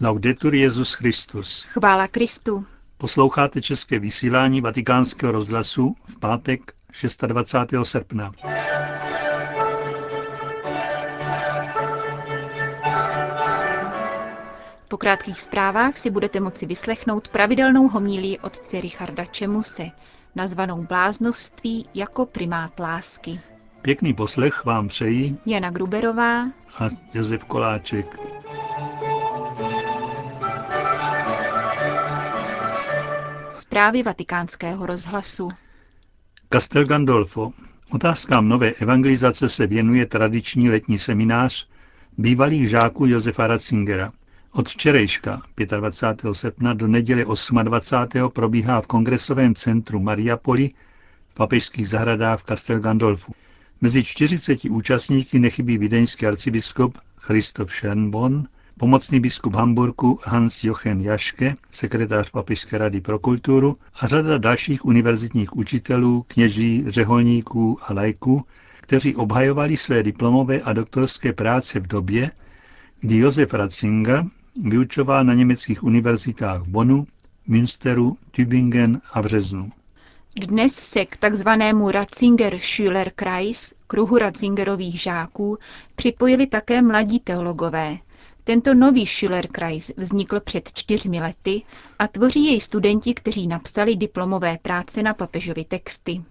Laudetur Jezus Christus. Chvála Kristu. Posloucháte české vysílání Vatikánského rozhlasu v pátek 26. srpna. Po krátkých zprávách si budete moci vyslechnout pravidelnou homílii otce Richarda Čemuse, nazvanou Bláznovství jako primát lásky. Pěkný poslech vám přejí Jana Gruberová a Josef Koláček. Zprávy vatikánského rozhlasu. Castel Gandolfo. Otázkám nové evangelizace se věnuje tradiční letní seminář bývalých žáků Josefa Ratzingera. Od včerejška, 25. srpna, do neděle 28. probíhá v kongresovém centru Mariapoli v papežských zahradách v Castel Gandolfu. Mezi 40 účastníky nechybí vídeňský arcibiskup Christoph Schernborn, pomocný biskup Hamburku Hans Jochen Jaške, sekretář Papežské rady pro kulturu a řada dalších univerzitních učitelů, kněží, řeholníků a lajků, kteří obhajovali své diplomové a doktorské práce v době, kdy Josef Ratzinger vyučoval na německých univerzitách Bonu, Münsteru, Tübingen a v Řeznu. Dnes se k takzvanému Ratzinger Schülerkreis, kruhu Ratzingerových žáků, připojili také mladí teologové. Tento nový Schülerkreis vznikl před čtyřmi lety a tvoří jej studenti, kteří napsali diplomové práce na papežovi texty.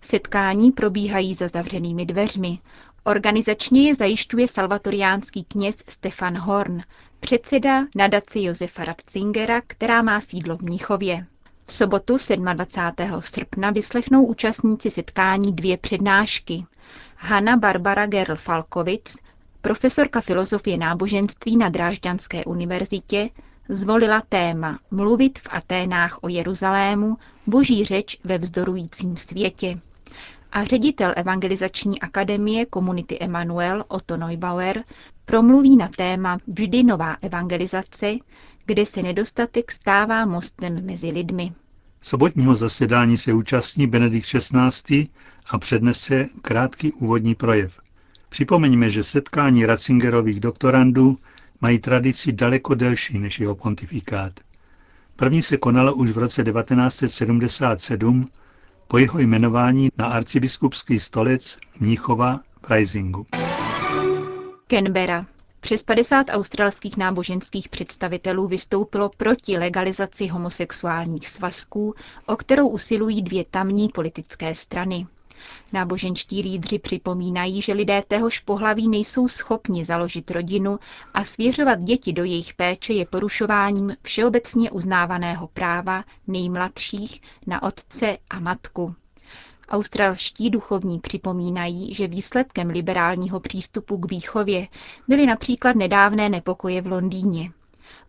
Setkání probíhají za zavřenými dveřmi. Organizačně je zajišťuje salvatoriánský kněz Stefan Horn, předseda nadace Josefa Ratzingera, která má sídlo v Mnichově. V sobotu 27. srpna vyslechnou účastníci setkání dvě přednášky. Hanna Barbara Gerl Falkovic, profesorka filozofie náboženství na Drážďanské univerzitě, zvolila téma Mluvit v Aténách o Jeruzalému, boží řeč ve vzdorujícím světě. A ředitel Evangelizační akademie komunity Emanuel Otto Neubauer promluví na téma Vždy nová evangelizace, kde se nedostatek stává mostem mezi lidmi. Sobotního zasedání se účastní Benedikt XVI. a přednese krátký úvodní projev. Připomeňme, že setkání Ratzingerových doktorandů mají tradici daleko delší než jeho pontifikát. První se konalo už v roce 1977 po jeho jmenování na arcibiskupský stolec Mnichova v Reisingu. Canberra. Přes 50 australských náboženských představitelů vystoupilo proti legalizaci homosexuálních svazků, o kterou usilují dvě tamní politické strany. Náboženští lídři připomínají, že lidé téhož pohlaví nejsou schopni založit rodinu a svěřovat děti do jejich péče je porušováním všeobecně uznávaného práva nejmladších na otce a matku. Australští duchovní připomínají, že výsledkem liberálního přístupu k výchově byly například nedávné nepokoje v Londýně.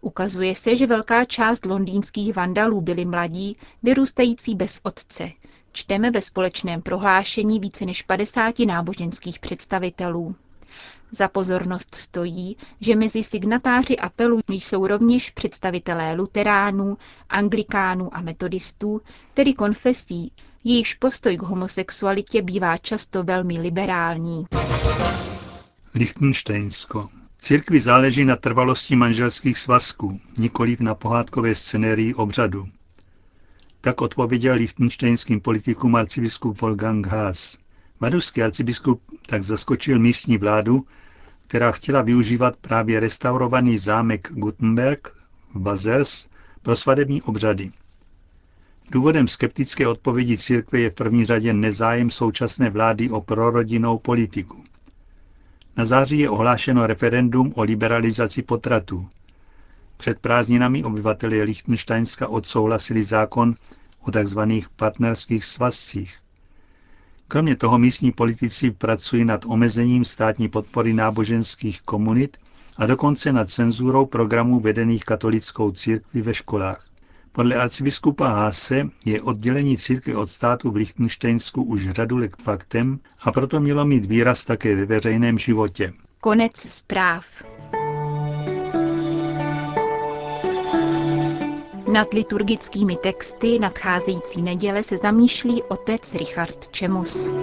Ukazuje se, že velká část londýnských vandalů byli mladí, vyrůstající bez otce. Čteme ve společném prohlášení více než 50 náboženských představitelů. Za pozornost stojí, že mezi signatáři apelu jsou rovněž představitelé luteránů, anglikánů a metodistů, tedy konfesí, jejichž postoj k homosexualitě bývá často velmi liberální. Lichtensteinsko. Církvi záleží na trvalosti manželských svazků, nikoliv na pohádkové scenérii obřadu. Tak odpověděl lichtenštejnským politikům arcibiskup Wolfgang Haas. Maduský arcibiskup tak zaskočil místní vládu, která chtěla využívat právě restaurovaný zámek Gutenberg v Bazers pro svadební obřady. Důvodem skeptické odpovědi církve je v první řadě nezájem současné vlády o prorodinnou politiku. Na září je ohlášeno referendum o liberalizaci potratů. Před prázdninami obyvatelé Lichtensteinska odsouhlasili zákon o tzv. partnerských svazcích. Kromě toho místní politici pracují nad omezením státní podpory náboženských komunit a dokonce nad cenzurou programů vedených katolickou církví ve školách. Podle arcibiskupa Hase je oddělení církve od státu v Lichtensteinsku už řadu let faktem a proto mělo mít výraz také ve veřejném životě. Konec zpráv. Nad liturgickými texty nadcházející neděle se zamýšlí otec Richard Čemus.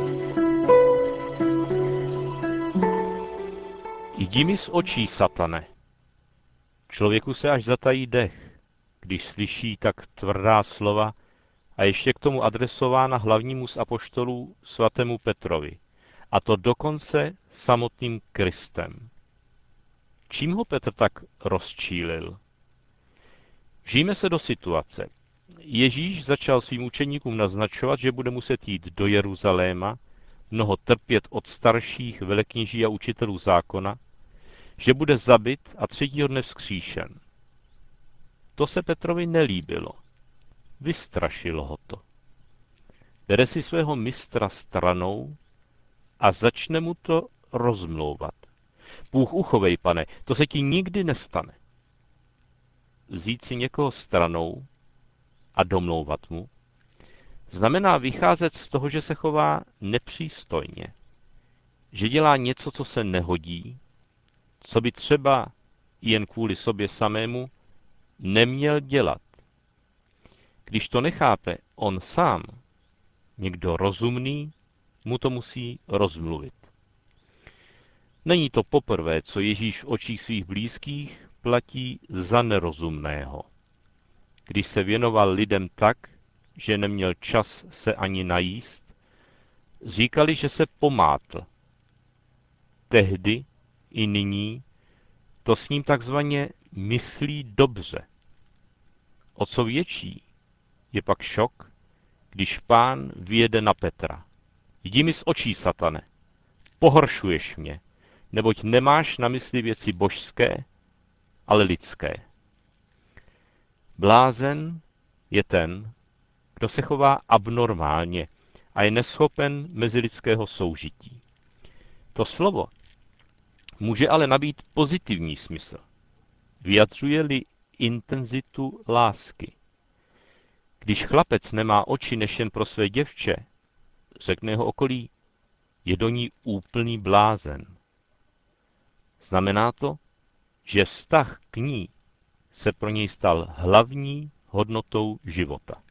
Jdi mi z očí, satane. Člověku se až zatají dech, když slyší tak tvrdá slova a ještě k tomu adresována hlavnímu z apoštolů svatému Petrovi, a to dokonce samotným Kristem. Čím ho Petr tak rozčílil? Žijeme se do situace. Ježíš začal svým učeníkům naznačovat, že bude muset jít do Jeruzaléma, mnoho trpět od starších velekněží a učitelů zákona, že bude zabit a třetího dne vzkříšen. To se Petrovi nelíbilo. Vystrašilo ho to. Bere si svého mistra stranou a začne mu to rozmlouvat. Bůh uchovej, pane, to se ti nikdy nestane. Vzít si někoho stranou a domlouvat mu, znamená vycházet z toho, že se chová nepřístojně, že dělá něco, co se nehodí, co by třeba jen kvůli sobě samému neměl dělat. Když to nechápe on sám, někdo rozumný mu to musí rozmluvit. Není to poprvé, co Ježíš v očích svých blízkých platí za nerozumného. Když se věnoval lidem tak, že neměl čas se ani najíst, říkali, že se pomátl. Tehdy i nyní to s ním takzvaně myslí dobře. O co větší je pak šok, když pán vyjede na Petra. Jdi mi z očí, satane, pohoršuješ mě, neboť nemáš na mysli věci božské, ale lidské. Blázen je ten, kdo se chová abnormálně a je neschopen mezilidského soužití. To slovo může ale nabít pozitivní smysl. Vyjadřuje-li intenzitu lásky. Když chlapec nemá oči než jen pro své děvče, řekne jeho okolí, je do ní úplný blázen. Znamená to, že vztah k ní se pro něj stal hlavní hodnotou života.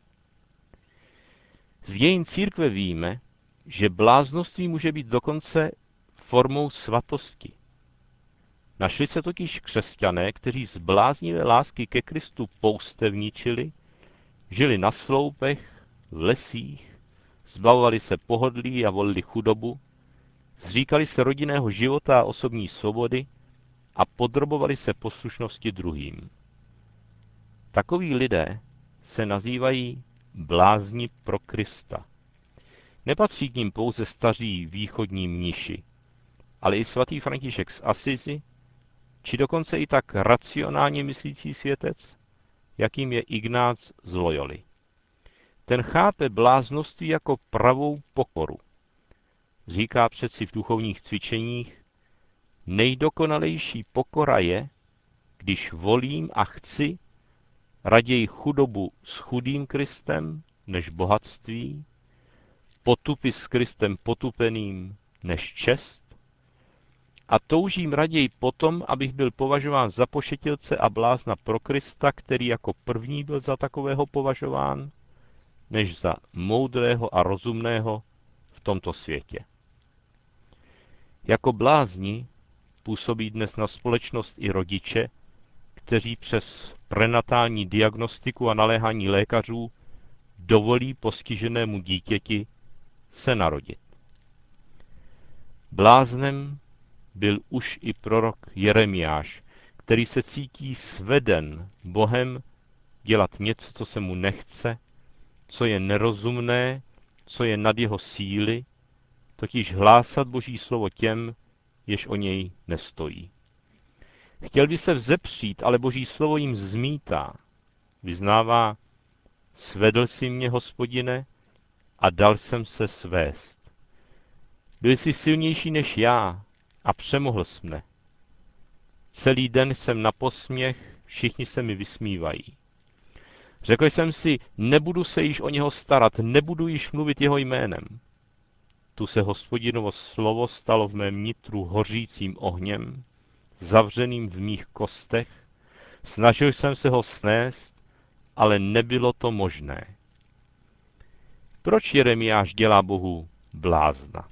Z dějin církve víme, že bláznoství může být dokonce formou svatosti. Našli se totiž křesťané, kteří z bláznivé lásky ke Kristu poustevničili, žili na sloupech, v lesích, zbavovali se pohodlí a volili chudobu, zříkali se rodinného života a osobní svobody a podrobovali se poslušnosti druhým. Takoví lidé se nazývají blázni pro Krista. Nepatří k ním pouze staří východní mniši, ale i svatý František z Asizi, či dokonce i tak racionálně myslící světec, jakým je Ignác z Loyoli. Ten chápe bláznoství jako pravou pokoru. Říká přeci v duchovních cvičeních, nejdokonalejší pokora je, když volím a chci raději chudobu s chudým Kristem než bohatství, potupy s Kristem potupeným než čest a toužím raději potom, abych byl považován za pošetilce a blázna pro Krista, který jako první byl za takového považován, než za moudrého a rozumného v tomto světě. Jako blázni působí dnes na společnost i rodiče, kteří přes prenatální diagnostiku a naléhání lékařů dovolí postiženému dítěti se narodit. Bláznem byl už i prorok Jeremiáš, který se cítí sveden Bohem dělat něco, co se mu nechce, co je nerozumné, co je nad jeho síly, totiž hlásat Boží slovo těm, jež o něj nestojí. Chtěl by se vzepřít, ale Boží slovo jim zmítá. Vyznává, svedl si mě, hospodine, a dal jsem se svést. Byl jsi silnější než já a přemohl jsi mne. Celý den jsem na posměch, všichni se mi vysmívají. Řekl jsem si, nebudu se již o něho starat, nebudu již mluvit jeho jménem. Tu se hospodinovo slovo stalo v mém nitru hořícím ohněm, zavřeným v mých kostech, snažil jsem se ho snést, ale nebylo to možné. Proč Jeremiáš dělá Bohu blázna?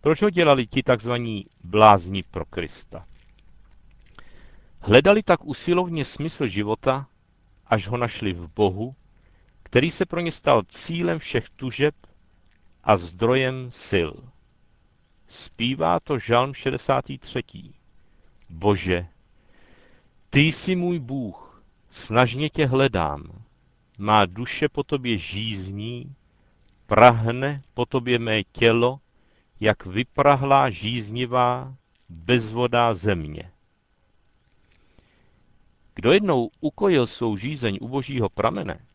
Proč ho dělali ti takzvaní blázni pro Krista? Hledali tak usilovně smysl života, až ho našli v Bohu, který se pro ně stal cílem všech tužeb a zdrojem sil. Spívá to Žalm 63. Bože, ty jsi můj Bůh, snažně tě hledám. Má duše po tobě žízní, prahne po tobě mé tělo, jak vyprahlá žíznivá, bezvodá země. Kdo jednou ukojil svou žízeň u božího pramene,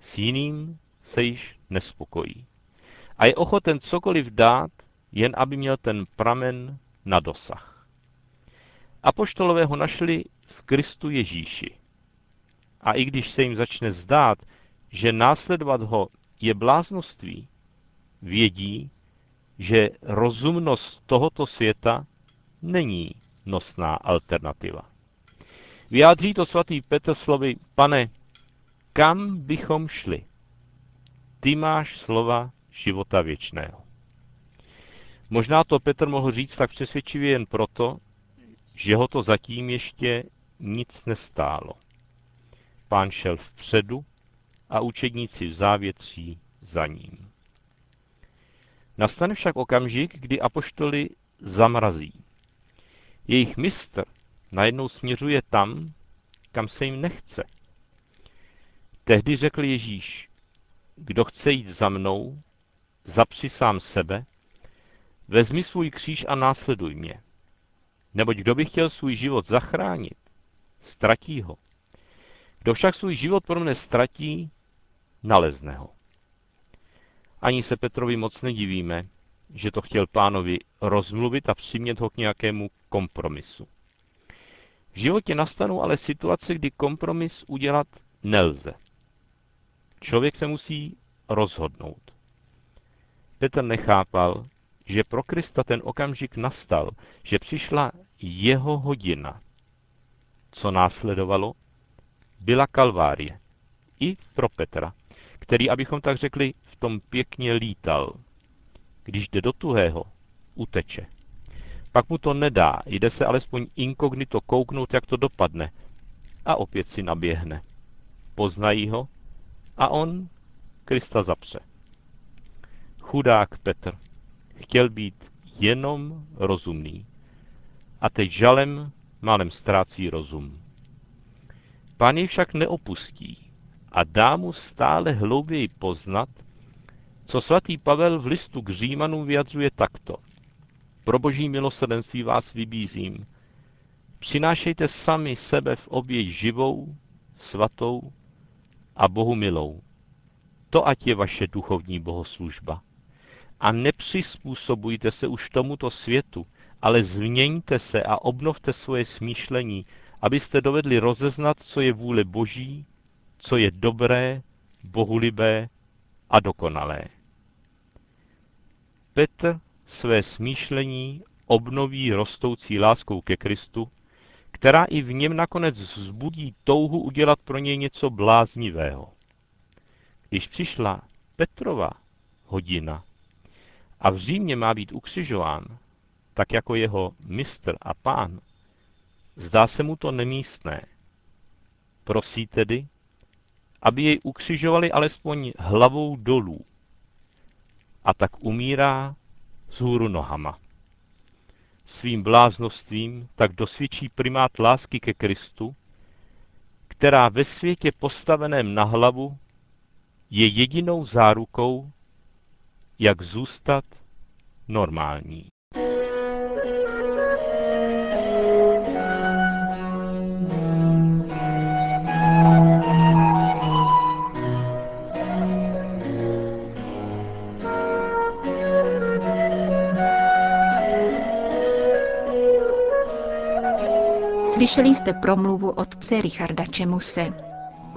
s jiným se již nespokojí. A je ochoten cokoliv dát, jen aby měl ten pramen na dosah. Apoštolové ho našli v Kristu Ježíši. A i když se jim začne zdát, že následovat ho je bláznoství, vědí, že rozumnost tohoto světa není nosná alternativa. Vyjádří to svatý Petr slovy, pane, kam bychom šli? Ty máš slova života věčného. Možná to Petr mohl říct tak přesvědčivě jen proto, že ho to zatím ještě nic nestálo. Pán šel vpředu a učedníci v závětří za ním. Nastane však okamžik, kdy apoštoli zamrazí. Jejich mistr najednou směřuje tam, kam se jim nechce. Tehdy řekl Ježíš, kdo chce jít za mnou, zapři sám sebe, vezmi svůj kříž a následuj mě. Neboť kdo by chtěl svůj život zachránit, ztratí ho. Kdo však svůj život pro mne ztratí, nalezne ho. Ani se Petrovi moc nedivíme, že to chtěl pánovi rozmluvit a přimět ho k nějakému kompromisu. V životě nastanou ale situace, kdy kompromis udělat nelze. Člověk se musí rozhodnout. Petr nechápal, že pro Krista ten okamžik nastal, že přišla jeho hodina. Co následovalo, byla kalvárie. I pro Petra, který, abychom tak řekli, v tom pěkně lítal. Když jde do tuhého, uteče. Pak mu to nedá, jde se alespoň inkognito kouknout, jak to dopadne. A opět si naběhne. Poznají ho a on Krista zapře. Chudák Petr chtěl být jenom rozumný. A teď žalem málem ztrácí rozum. Pán jej však neopustí a dá mu stále hlouběji poznat, co svatý Pavel v listu k Římanům vyjadřuje takto. Pro boží milosrdenství vás vybízím. Přinášejte sami sebe v oběť živou, svatou a Bohu milou. To ať je vaše duchovní bohoslužba. A nepřizpůsobujte se už tomuto světu, ale změňte se a obnovte svoje smýšlení, abyste dovedli rozeznat, co je vůle Boží, co je dobré, bohulibé a dokonalé. Petr své smýšlení obnoví rostoucí láskou ke Kristu, která i v něm nakonec vzbudí touhu udělat pro něj něco bláznivého. Když přišla Petrova hodina a v Římě má být ukřižován, tak jako jeho mistr a pán, zdá se mu to nemístné. Prosí tedy, aby jej ukřižovali alespoň hlavou dolů. A tak umírá hůru nohama. Svým bláznostvím tak dosvědčí primát lásky ke Kristu, která ve světě postaveném na hlavu je jedinou zárukou, jak zůstat normální. Slyšeli jste promluvu otce Richarda Čemuse.